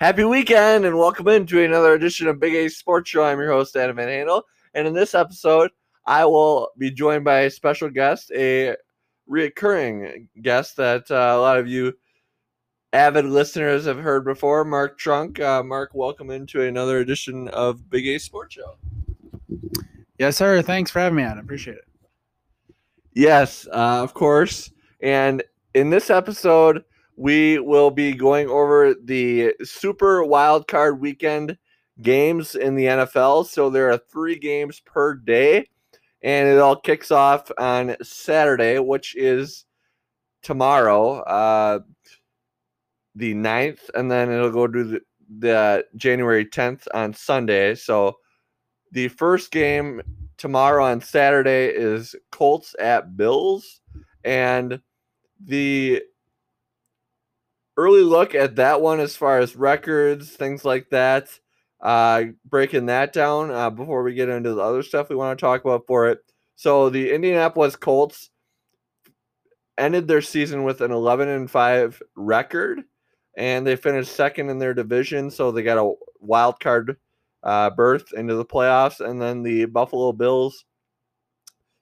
Happy weekend and welcome into another edition of Big A Sports Show. I'm your host, Adam Van Handel. And in this episode, I will be joined by a special guest, a recurring guest that uh, a lot of you avid listeners have heard before, Mark Trunk. Uh, Mark, welcome into another edition of Big A Sports Show. Yes, sir. Thanks for having me on. I appreciate it. Yes, uh, of course. And in this episode, we will be going over the Super Wild Card Weekend games in the NFL. So there are three games per day, and it all kicks off on Saturday, which is tomorrow, uh, the 9th, and then it'll go to the, the January 10th on Sunday. So the first game tomorrow on Saturday is Colts at Bills, and the early look at that one as far as records, things like that. Uh, breaking that down uh, before we get into the other stuff we want to talk about for it. So the Indianapolis Colts ended their season with an 11 and 5 record, and they finished second in their division. So they got a wild card uh, berth into the playoffs. And then the Buffalo Bills,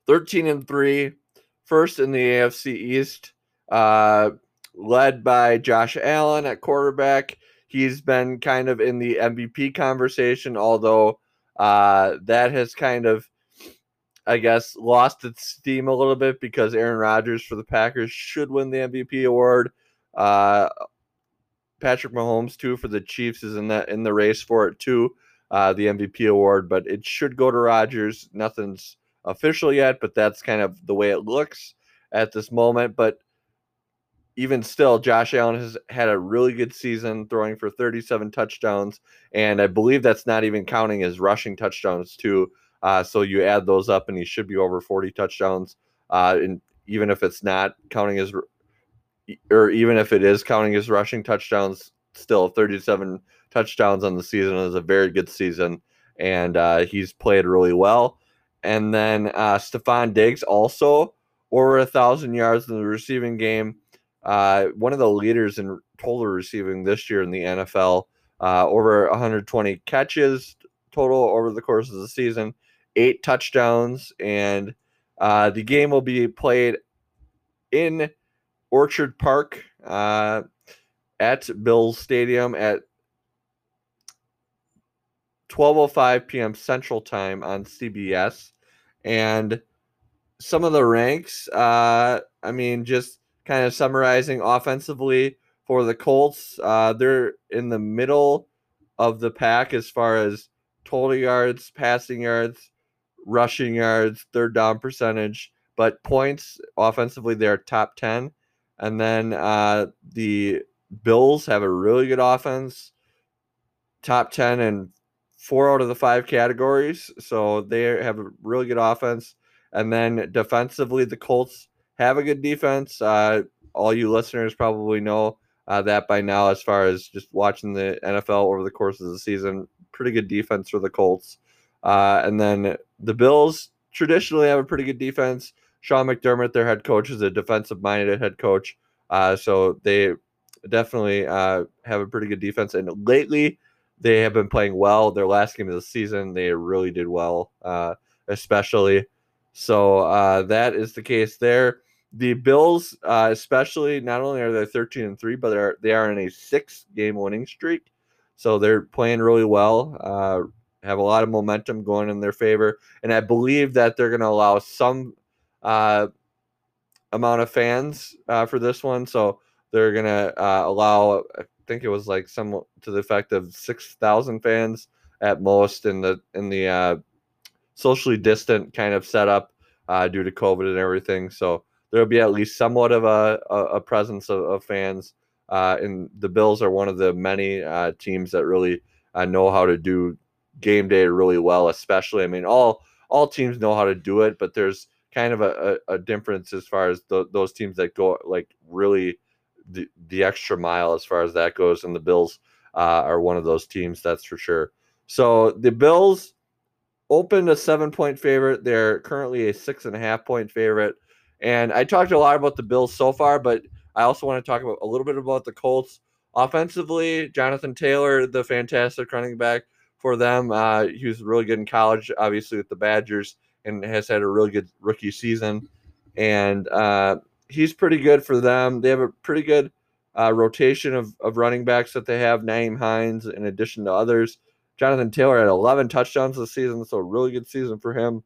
13 and 3, first in the AFC East. Uh, led by Josh Allen at quarterback. He's been kind of in the MVP conversation, although uh, that has kind of, I guess, lost its steam a little bit because Aaron Rodgers for the Packers should win the MVP award. Uh, Patrick Mahomes too for the Chiefs is in that in the race for it too, uh, the MVP award, but it should go to Rodgers. Nothing's official yet, but that's kind of the way it looks at this moment. But even still, Josh Allen has had a really good season, throwing for 37 touchdowns, and I believe that's not even counting his rushing touchdowns too. Uh, so you add those up, and he should be over 40 touchdowns. Uh, and even if it's not counting his, or even if it is counting his rushing touchdowns, still 37 touchdowns on the season is a very good season, and uh, he's played really well. And then uh, Stefon Diggs also over a thousand yards in the receiving game uh, one of the leaders in total receiving this year in the NFL. Uh, over 120 catches total over the course of the season, eight touchdowns, and uh, the game will be played in Orchard Park uh, at Bills Stadium at 12:05 p.m. Central Time on CBS, and some of the ranks. Uh, I mean, just kind of summarizing offensively for the Colts, uh, they're in the middle of the pack as far as total yards, passing yards, rushing yards, third down percentage, but points offensively they're top 10. And then uh, the Bills have a really good offense, top 10 in four out of the five categories. So they have a really good offense. And then defensively, the Colts have a good defense. Uh, all you listeners probably know uh, that by now, as far as just watching the NFL over the course of the season. Pretty good defense for the Colts. Uh, and then the Bills traditionally have a pretty good defense. Sean McDermott, their head coach, is a defensive minded head coach. Uh, so they definitely uh, have a pretty good defense. And lately, they have been playing well. Their last game of the season, they really did well, uh, especially. So uh, that is the case there the Bills, uh, especially, not only are they 13 and three, but they're they are in a six game winning streak. So they're playing really well. Uh, have a lot of momentum going in their favor, and I believe that they're going to allow some uh, amount of fans uh, for this one. So they're going to uh, allow, I think it was like some to the effect of six thousand fans at most in the in the uh, socially distant kind of setup uh, due to COVID and everything. So there'll be at least somewhat of a, a, presence of, of fans. Uh, and the Bills are one of the many uh, teams that really uh, know how to do game day really well. Especially, I mean, all all teams know how to do it, but there's kind of a, a, a difference as far as those teams that go like really the, the extra mile as far as that goes. And the Bills uh, are one of those teams, that's for sure. So the Bills opened a seven point favorite. They're currently a six and a half point favorite. And I talked a lot about the Bills so far, but I also want to talk about a little bit about the Colts offensively, Jonathan Taylor, the fantastic running back for them. Uh, he was really good in college, obviously with the Badgers, and has had a really good rookie season. And uh, he's pretty good for them. They have a pretty good uh, rotation of, of running backs that they have. Nyheim Hines, in addition to others. Jonathan Taylor had 11 touchdowns this season, so a really good season for him.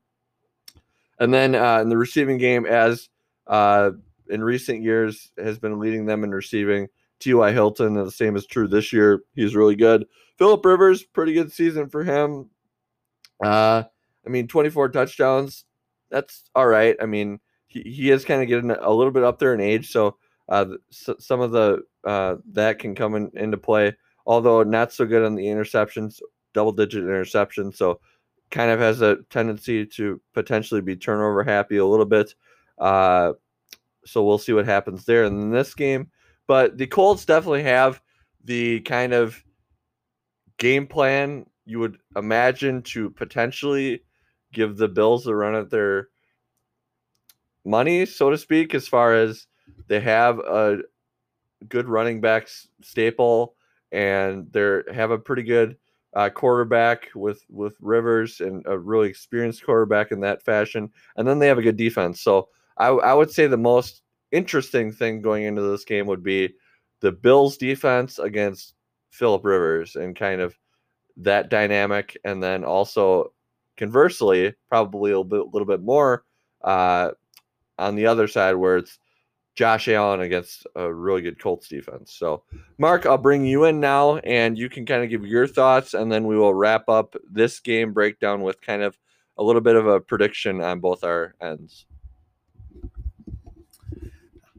And then uh, in the receiving game, as uh, in recent years has been leading them in receiving. T.Y. Hilton, the same is true this year. He's really good. Philip Rivers, pretty good season for him. Uh, I mean, 24 touchdowns. That's all right. I mean, he, he is kind of getting a little bit up there in age, so uh, some of the uh, that can come in, into play. Although not so good on the interceptions, double digit interceptions. So kind of has a tendency to potentially be turnover happy a little bit. Uh, so we'll see what happens there in this game. But the Colts definitely have the kind of game plan you would imagine to potentially give the Bills a run at their money, so to speak, as far as they have a good running backs staple and they have a pretty good uh, quarterback with with Rivers and a really experienced quarterback in that fashion, and then they have a good defense. So I, I would say the most interesting thing going into this game would be the Bills defense against Philip Rivers and kind of that dynamic, and then also conversely, probably a little bit, little bit more uh, on the other side where it's Josh Allen against a really good Colts defense. So, Mark, I'll bring you in now, and you can kind of give your thoughts, and then we will wrap up this game breakdown with kind of a little bit of a prediction on both our ends.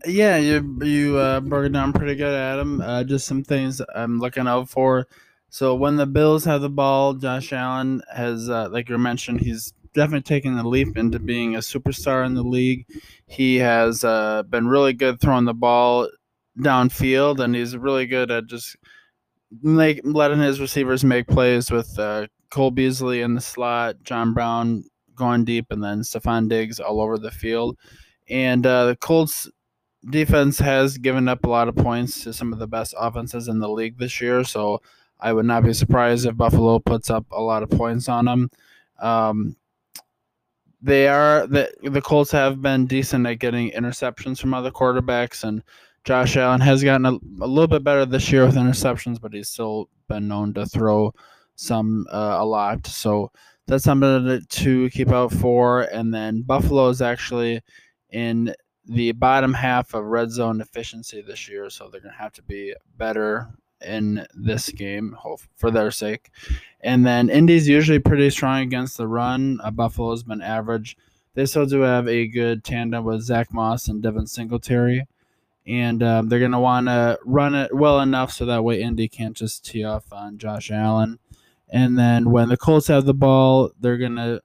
Yeah, you you uh, broke it down pretty good, Adam. Uh, just some things I'm looking out for. So when the Bills have the ball, Josh Allen has, uh, like you mentioned, he's definitely taken the leap into being a superstar in the league. He has uh, been really good throwing the ball downfield, and he's really good at just make letting his receivers make plays with uh, Cole Beasley in the slot, John Brown going deep, and then Stefon Diggs all over the field. And uh, the Colts defense has given up a lot of points to some of the best offenses in the league this year. So I would not be surprised if Buffalo puts up a lot of points on them. Um, they are the the Colts have been decent at getting interceptions from other quarterbacks, and Josh Allen has gotten a, a little bit better this year with interceptions, but he's still been known to throw some uh, a lot. So that's something to keep out for. And then Buffalo is actually in the bottom half of red zone efficiency this year, so they're going to have to be better in this game for their sake. And then Indy's usually pretty strong against the run. Uh, Buffalo's been average. They still do have a good tandem with Zach Moss and Devin Singletary. And um, they're going to want to run it well enough so that way Indy can't just tee off on Josh Allen. And then when the Colts have the ball, they're going to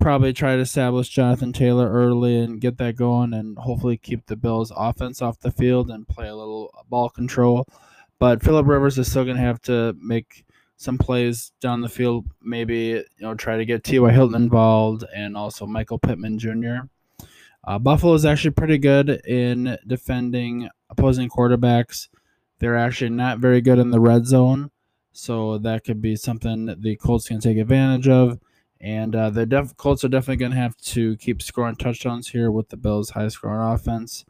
probably try to establish Jonathan Taylor early and get that going and hopefully keep the Bills offense off the field and play a little ball control. But Philip Rivers is still going to have to make some plays down the field, maybe you know try to get T.Y. Hilton involved and also Michael Pittman Jr. Uh, Buffalo is actually pretty good in defending opposing quarterbacks. They're actually not very good in the red zone, so that could be something the Colts can take advantage of. And uh, the def- Colts are definitely going to have to keep scoring touchdowns here with the Bills' high scoring offense.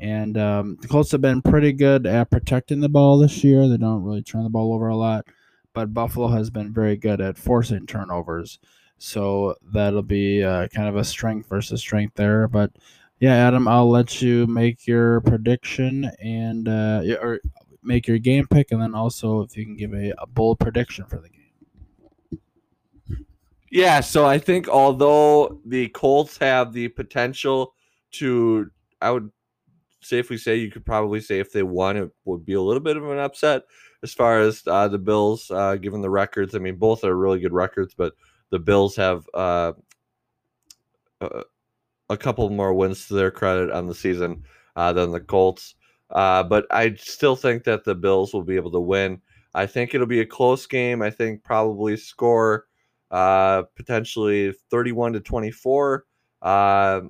And um, the Colts have been pretty good at protecting the ball this year. They don't really turn the ball over a lot, but Buffalo has been very good at forcing turnovers. So that'll be uh, kind of a strength versus strength there. But yeah, Adam, I'll let you make your prediction and uh, or make your game pick, and then also if you can give a, a bold prediction for the game. Yeah, so I think although the Colts have the potential to, I would safely say you could probably say if they won, it would be a little bit of an upset as far as uh, the Bills, uh, given the records. I mean, both are really good records, but the Bills have uh, a, a, couple more wins to their credit on the season uh, than the Colts. Uh, but I still think that the Bills will be able to win. I think it'll be a close game. I think probably score uh, potentially 31 to 24, uh,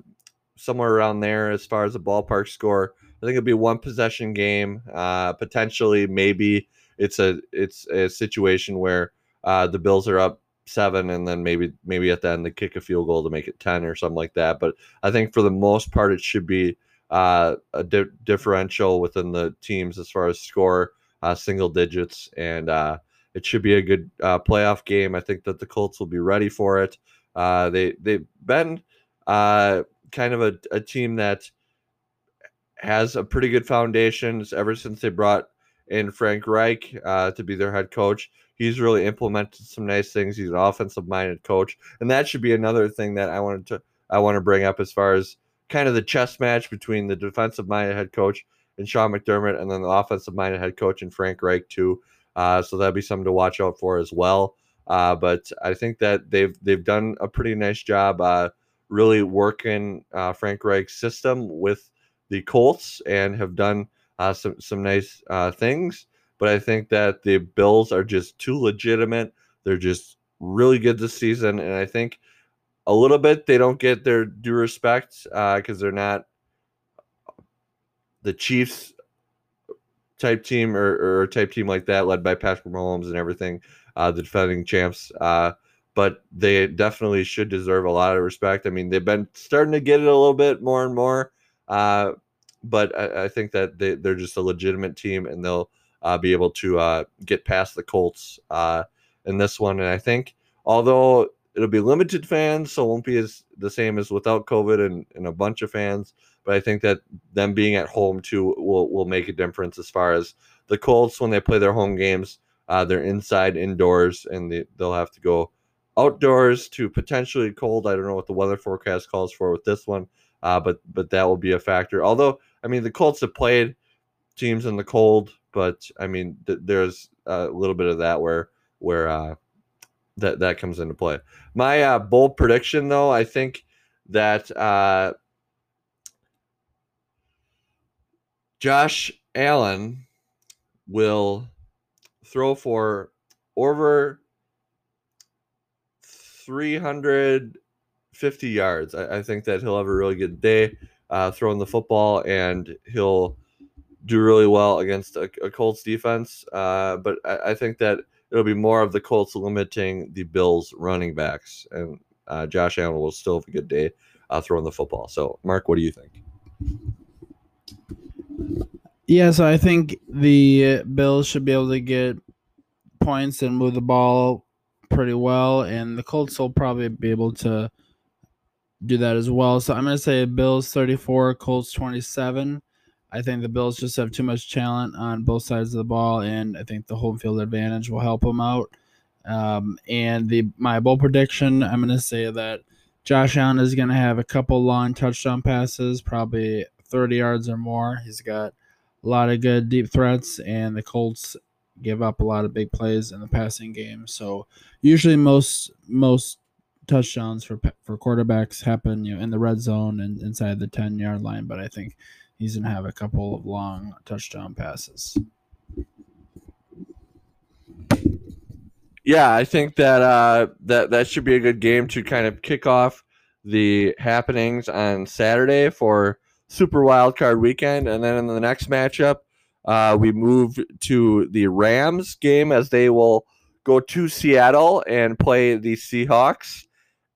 somewhere around there as far as the ballpark score. I think it'll be one possession game. Uh, potentially, maybe it's a it's a situation where uh, the Bills are up seven, and then maybe maybe at the end they kick a field goal to make it ten or something like that. But I think for the most part, it should be uh, a di- differential within the teams as far as score, uh, single digits, and uh, it should be a good uh, playoff game. I think that the Colts will be ready for it. Uh, they they've been uh, kind of a, a team that has a pretty good foundation ever since they brought in Frank Reich uh, to be their head coach. He's really implemented some nice things. He's an offensive minded coach, and that should be another thing that I wanted to I want to bring up as far as kind of the chess match between the defensive minded head coach and Sean McDermott, and then the offensive minded head coach and Frank Reich too. Uh, so that'd be something to watch out for as well. Uh, but I think that they've they've done a pretty nice job, uh, really working uh, Frank Reich's system with the Colts and have done uh, some some nice uh, things. But I think that the Bills are just too legitimate. They're just really good this season, and I think a little bit they don't get their due respect because they're not the Chiefs type team or, or type team like that, led by Patrick Mahomes and everything, uh, the defending champs. But they definitely should deserve a lot of respect. I mean, they've been starting to get it a little bit more and more. Uh, but I, I, think that they, they're just a legitimate team and they'll uh, be able to uh, get past the Colts uh, in this one. And I think, although it'll be limited fans, so it won't be as the same as without COVID and, and a bunch of fans, but I think that them being at home too will will make a difference as far as the Colts when they play their home games. Uh, they're inside, indoors, and they, they'll have to go outdoors to potentially cold. I don't know what the weather forecast calls for with this one, uh, but but that will be a factor. Although I mean the Colts have played teams in the cold, but I mean th- there's a little bit of that where where uh, that that comes into play. My uh, bold prediction, though, I think that uh, Josh Allen will throw for over 350 yards. I, I, think that he'll have a really good day uh, throwing the football, and he'll do really well against a, a Colts defense. Uh, but I, I, think that it'll be more of the Colts limiting the Bills' running backs, and uh, Josh Allen will still have a good day uh, throwing the football. So, Mark, what do you think? Yeah, so I think the Bills should be able to get points and move the ball pretty well, and the Colts will probably be able to do that as well. So I'm going to say Bills 34, Colts 27. I think the Bills just have too much talent on both sides of the ball, and I think the home field advantage will help them out. Um, and the my bowl prediction, I'm going to say that Josh Allen is going to have a couple long touchdown passes, probably 30 yards or more. He's got a lot of good deep threats, and the Colts give up a lot of big plays in the passing game. So usually most most touchdowns for for quarterbacks happen you know in the red zone and inside the 10 yard line but i think he's gonna have a couple of long touchdown passes yeah i think that uh that that should be a good game to kind of kick off the happenings on saturday for Super Wild Card Weekend, and then in the next matchup, uh, we move to the Rams game as they will go to Seattle and play the Seahawks.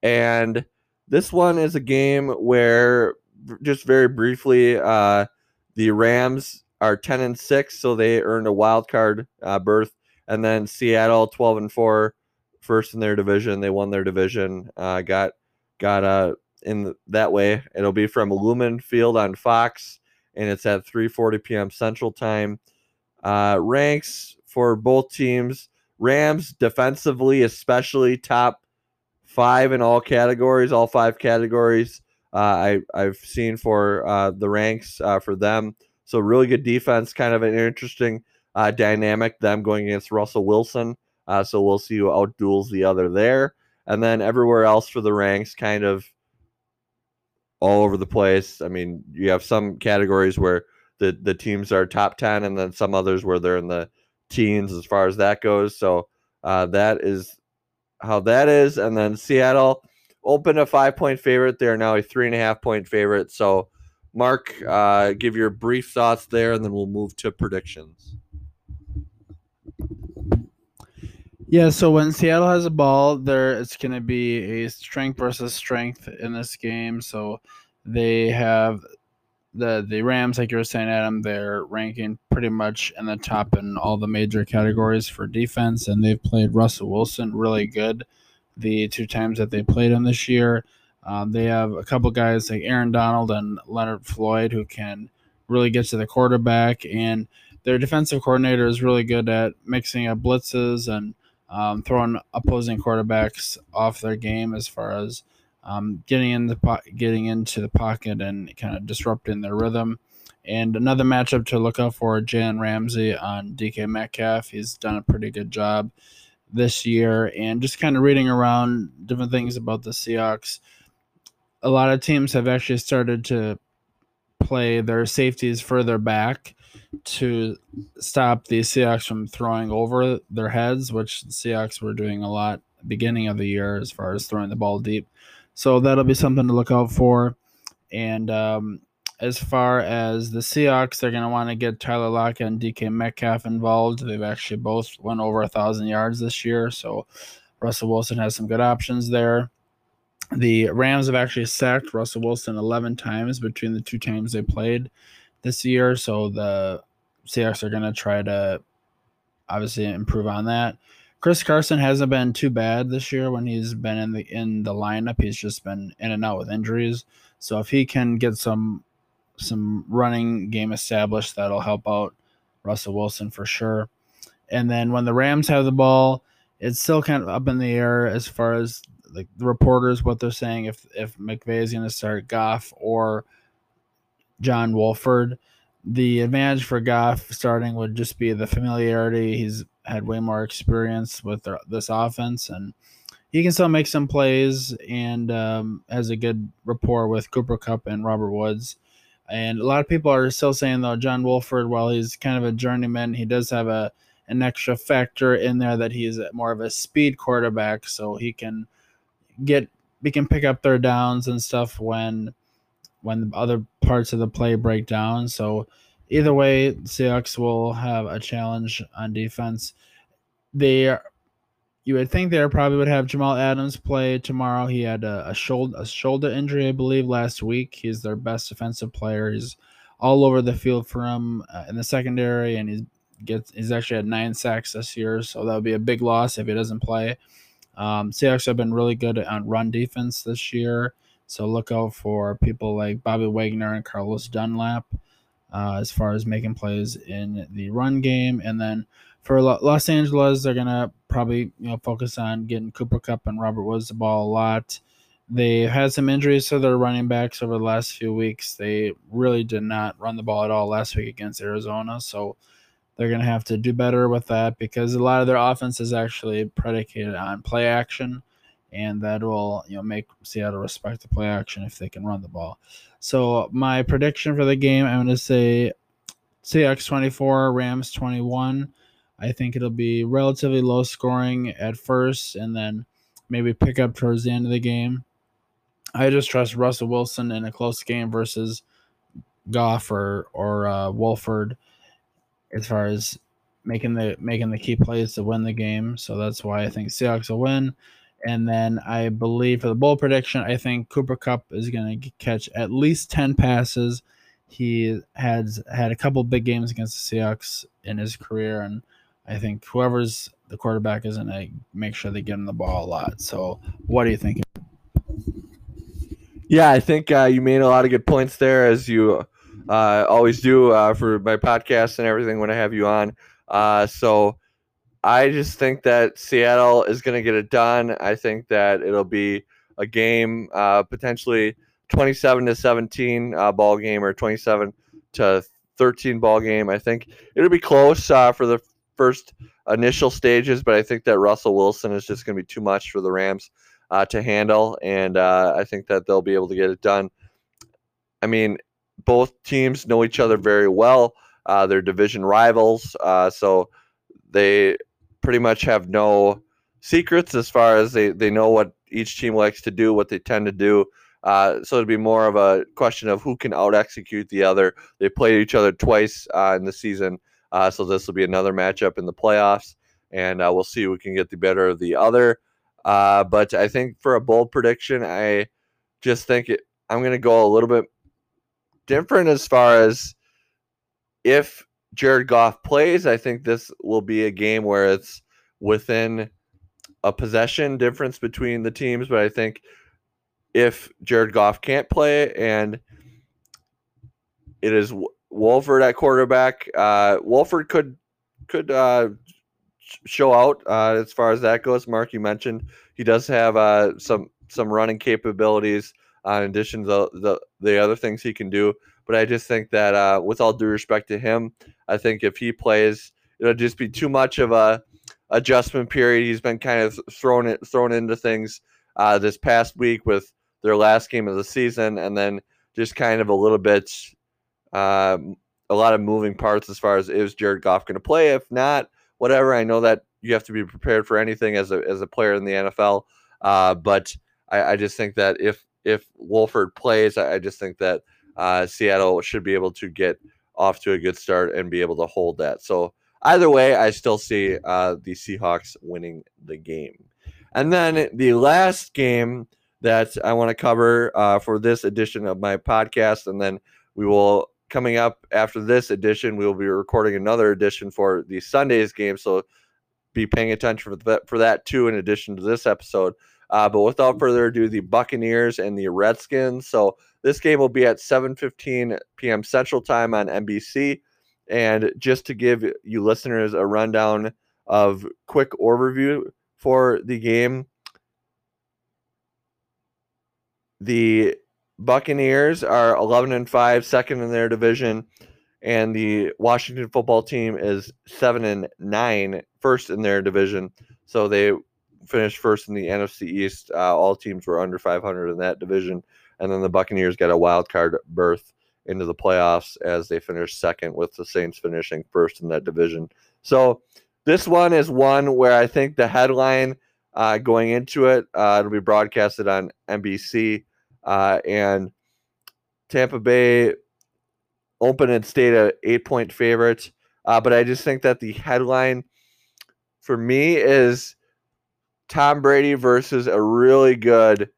And this one is a game where, just very briefly, uh, the Rams are 10 and 6, so they earned a wild card uh, berth. And then Seattle 12 and 4, first in their division. They won their division, uh, got got a in that way. It'll be from Lumen Field on Fox, and it's at 3:40 p.m. Central Time. Uh, ranks for both teams: Rams defensively, especially top five in all categories, all five categories. Uh, I I've seen for uh, the ranks uh, for them. So really good defense, kind of an interesting uh, dynamic. Them going against Russell Wilson. Uh, so we'll see who outduels the other there. And then everywhere else for the ranks, kind of all over the place. I mean, you have some categories where the the teams are top 10 and then some others where they're in the teens as far as that goes. So uh, that is how that is. And then Seattle opened a five point favorite. They're now a three and a half point favorite. So Mark, uh, give your brief thoughts there, and then we'll move to predictions. Yeah, so when Seattle has a ball, there it's going to be a strength versus strength in this game. So they have the the Rams, like you were saying, Adam. They're ranking pretty much in the top in all the major categories for defense, and they've played Russell Wilson really good the two times that they played him this year. Um, they have a couple guys like Aaron Donald and Leonard Floyd who can really get to the quarterback, and their defensive coordinator is really good at mixing up blitzes and um, throwing opposing quarterbacks off their game as far as um, getting in the po- getting into the pocket and kind of disrupting their rhythm. And another matchup to look out for: Jalen Ramsey on DK Metcalf. He's done a pretty good job this year, and just kind of reading around different things about the Seahawks. A lot of teams have actually started to play their safeties further back to stop the Seahawks from throwing over their heads, which the Seahawks were doing a lot beginning of the year as far as throwing the ball deep. So that'll be something to look out for. And um, as far as the Seahawks, they're going to want to get Tyler Lockett and DK Metcalf involved. They've actually both went over a thousand yards this year, so Russell Wilson has some good options there. The Rams have actually sacked Russell Wilson 11 times between the two times they played this year, so the Seahawks are going to try to obviously improve on that. Chris Carson hasn't been too bad this year when he's been in the in the lineup. He's just been in and out with injuries. So if he can get some some running game established, that'll help out Russell Wilson for sure. And then when the Rams have the ball, it's still kind of up in the air as far as like the reporters what they're saying if if McVay is going to start Goff or John Wolford. The advantage for Goff starting would just be the familiarity. He's had way more experience with this offense, and he can still make some plays and um, has a good rapport with Cooper Kupp and Robert Woods. And a lot of people are still saying though John Wolford, while he's kind of a journeyman, he does have a an extra factor in there that he's more of a speed quarterback, so he can get he can pick up third downs and stuff when when the other parts of the play break down. So either way, Seahawks will have a challenge on defense. They you would think they probably would have Jamal Adams play tomorrow. He had a, a shoulder a shoulder injury, I believe, last week. He's their best defensive player. He's all over the field for him uh, in the secondary, and he's gets he's actually had nine sacks this year, so that would be a big loss if he doesn't play. Um, Seahawks have been really good on run defense this year. So look out for people like Bobby Wagner and Carlos Dunlap uh, as far as making plays in the run game. And then for Los Angeles, they're gonna probably you know focus on getting Cooper Kupp and Robert Woods the ball a lot. They've had some injuries to their running backs over the last few weeks. They really did not run the ball at all last week against Arizona, so they're to have to do better with that because a lot of their offense is actually predicated on play action and that will you know make Seattle respect the play action if they can run the ball. So my prediction for the game, I'm going to say Seahawks 24, Rams 21. I think it'll be relatively low scoring at first, and then maybe pick up towards the end of the game. I just trust Russell Wilson in a close game versus Goff or or uh, Wolford as far as making the making the key plays to win the game. So that's why I think Seahawks will win. And then I believe for the bowl prediction, I think Cooper Kupp is going to catch at least 10 passes. He has had a couple big games against the Seahawks in his career, and I think whoever's the quarterback is going to make sure they get him the ball a lot. So, what do you think? Yeah, I think uh, you made a lot of good points there, as you uh, always do uh, for my podcast and everything when I have you on. Uh, so, I just think that Seattle is going to get it done. I think that it'll be a game, uh, potentially 27 to 17 uh, ball game or 27 to 13 ball game. I think it'll be close uh, for the first initial stages, but I think that Russell Wilson is just going to be too much for the Rams uh, to handle, and uh, I think that they'll be able to get it done. I mean, both teams know each other very well. Uh, they're division rivals, so they pretty much have no secrets as far as they, they know what each team likes to do, what they tend to do. Uh, so it'd be more of a question of who can out execute the other. They played each other twice uh, in the season, uh, so this will be another matchup in the playoffs, and uh, we'll see who can get the better of the other. Uh, but I think for a bold prediction, I just think it, I'm going to go a little bit different as far as if Jared Goff plays. I think this will be a game where it's within a possession difference between the teams, but I think if Jared Goff can't play and it is Wolford at quarterback, uh, Wolford could could uh, show out uh, as far as that goes. Mark, you mentioned he does have uh, some some running capabilities uh, in addition to the, the, the other things he can do. But I just think that uh, with all due respect to him, I think if he plays, it'll just be too much of a adjustment period. He's been kind of thrown it thrown into things uh, this past week with their last game of the season, and then just kind of a little bit, uh, a lot of moving parts as far as is Jared Goff going to play? If not, whatever. I know that you have to be prepared for anything as a as a player in the NFL, uh, but I, I, just think that if if Wolford plays, I, I just think that uh, Seattle should be able to get off to a good start and be able to hold that. So either way, I still see uh, the Seahawks winning the game. And then the last game that I want to cover uh, for this edition of my podcast, and then we will coming up after this edition, we will be recording another edition for the Sundays game. So be paying attention for that for that too, in addition to this episode. Uh, but without further ado, the Buccaneers and the Redskins. So this game will be at 7:15 p.m. Central Time on NBC. And just to give you listeners a rundown of quick overview for the game, the Buccaneers are 11 and 5, second in their division, and the Washington football team is 7 and 9, first in their division. So they finished first in the NFC East. Uh, all teams were under 500 in that division, and then the Buccaneers get a wild card berth into the playoffs as they finish second, with the Saints finishing first in that division. So this one is one where I think the headline uh, going into it, uh, it'll be broadcasted on NBC, uh, and Tampa Bay open and stayed a eight point favorite. Uh, but I just think that the headline for me is Tom Brady versus a really good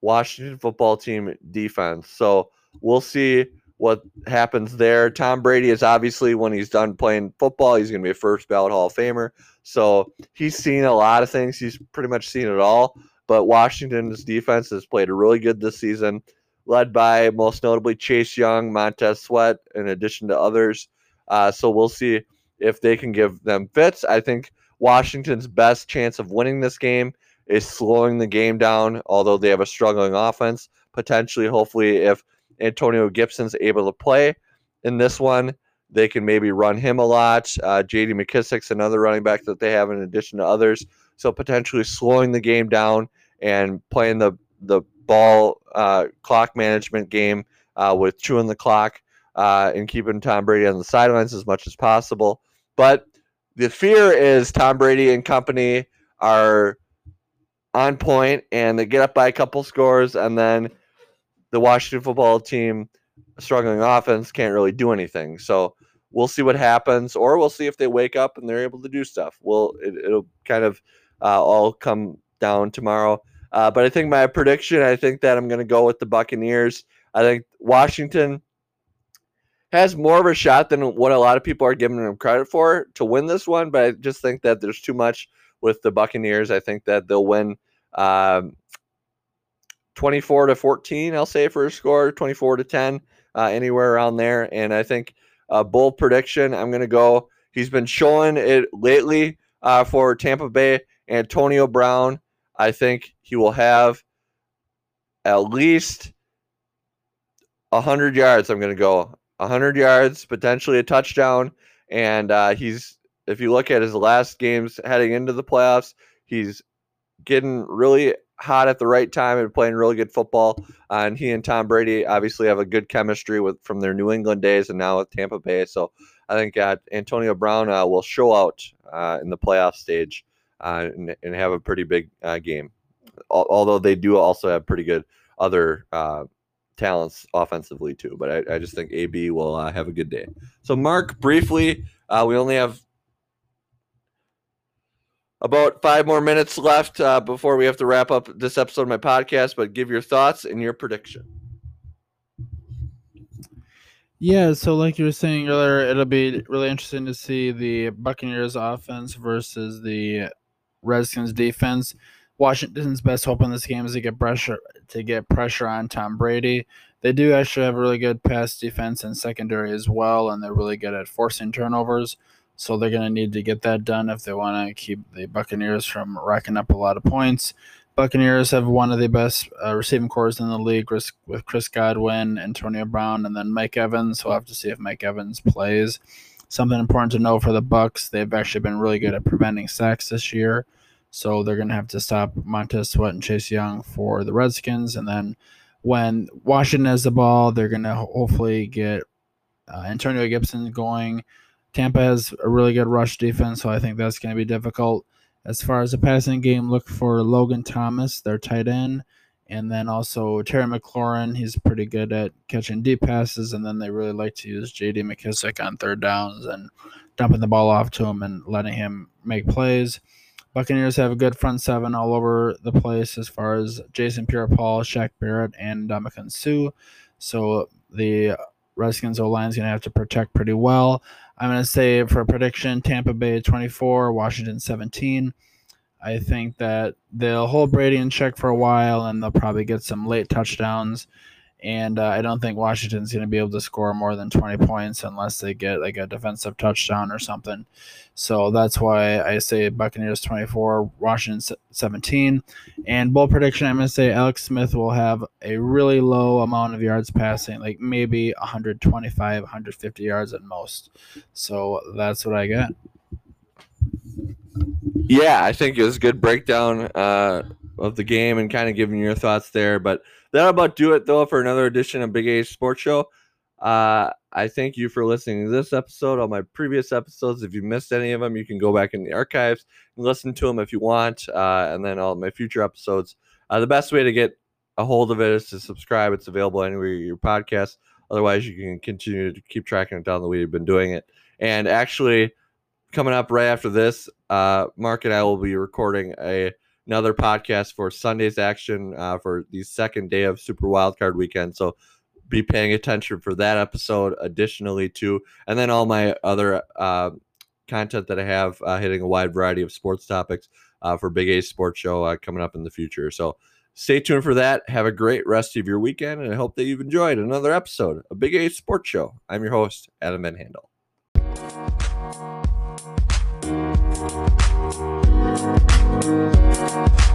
Washington football team defense. So we'll see what happens there. Tom Brady is obviously, when he's done playing football, he's going to be a first ballot Hall of Famer. So he's seen a lot of things. He's pretty much seen it all. But Washington's defense has played really good this season, led by most notably Chase Young, Montez Sweat, in addition to others. Uh, so we'll see if they can give them fits. I think Washington's best chance of winning this game is slowing the game down, although they have a struggling offense. Potentially, hopefully, if Antonio Gibson's able to play in this one, they can maybe run him a lot. Uh, JD McKissic's another running back that they have in addition to others. So potentially slowing the game down and playing the the ball uh, clock management game uh, with chewing the clock uh, and keeping Tom Brady on the sidelines as much as possible. But the fear is Tom Brady and company are on point and they get up by a couple scores and then the Washington football team struggling offense can't really do anything. So we'll see what happens or we'll see if they wake up and they're able to do stuff. Well, it, will kind of uh, all come down tomorrow. Uh, but I think my prediction, I think that I'm going to go with the Buccaneers. I think Washington has more of a shot than what a lot of people are giving them credit for to win this one. But I just think that there's too much with the Buccaneers. I think that they'll win um, 24 to 14, I'll say for a score, 24 to 10, uh, anywhere around there. And I think a bold prediction, I'm going to go. He's been showing it lately uh, for Tampa Bay. Antonio Brown, I think he will have at least 100 yards. I'm going to go 100 yards, potentially a touchdown. And uh, he's, if you look at his last games heading into the playoffs, he's getting really hot at the right time and playing really good football. Uh, and he and Tom Brady obviously have a good chemistry with from their New England days and now with Tampa Bay. So I think uh, Antonio Brown uh, will show out uh, in the playoff stage uh, and, and, have a pretty big uh, game. Although they do also have pretty good other talents offensively too. But I, I just think AB will have a good day. So, Mark, briefly, we only have about five more minutes left uh, before we have to wrap up this episode of my podcast. But give your thoughts and your prediction. Yeah, so like you were saying earlier, it'll be really interesting to see the Buccaneers offense versus the Redskins defense. Washington's best hope in this game is to get pressure to get pressure on Tom Brady. They do actually have really good pass defense and secondary as well, and they're really good at forcing turnovers. So they're going to need to get that done if they want to keep the Buccaneers from racking up a lot of points. Buccaneers have one of the best uh, receiving corps in the league with, with Chris Godwin, Antonio Brown, and then Mike Evans. We'll have to see if Mike Evans plays. Something important to know for the Bucks: they've actually been really good at preventing sacks this year, so they're going to have to stop Montez Sweat and Chase Young for the Redskins. And then when Washington has the ball, they're going to hopefully get uh, Antonio Gibson going. Tampa has a really good rush defense, so I think that's going to be difficult. As far as the passing game, look for Logan Thomas, their tight end, and then also Terry McLaurin. He's pretty good at catching deep passes, and then they really like to use J.D. McKissic on third downs and dumping the ball off to him and letting him make plays. Buccaneers have a good front seven all over the place as far as Jason Pierre-Paul, Shaq Barrett, and Ndamukong Suh. So the Redskins O line is going to have to protect pretty well. I'm going to say for a prediction Tampa Bay 24, Washington 17. I think that they'll hold Brady in check for a while and they'll probably get some late touchdowns. And uh, I don't think Washington's going to be able to score more than 20 points unless they get like a defensive touchdown or something. So that's why I say Buccaneers 24, Washington 17. And bold prediction, I'm going to say Alex Smith will have a really low amount of yards passing, like maybe 125, 150 yards at most. So that's what I got. Yeah, I think it was a good breakdown uh, of the game and kind of giving your thoughts there. But that'll about do it, though, for another edition of Big A Sports Show. Uh, I thank you for listening to this episode. All my previous episodes, if you missed any of them, you can go back in the archives and listen to them if you want. Uh, and then all my future episodes. Uh, the best way to get a hold of it is to subscribe. It's available anywhere your podcast. Otherwise, you can continue to keep tracking it down the way you've been doing it. And actually, coming up right after this, uh, Mark and I will be recording a another podcast for Sunday's action uh, for the second day of Super Wildcard Weekend. So be paying attention for that episode. Additionally, too, and then all my other uh, content that I have uh, hitting a wide variety of sports topics uh, for Big A Sports Show uh, coming up in the future. So stay tuned for that. Have a great rest of your weekend, and I hope that you've enjoyed another episode of Big A Sports Show. I'm your host, Adam Van Handel. Música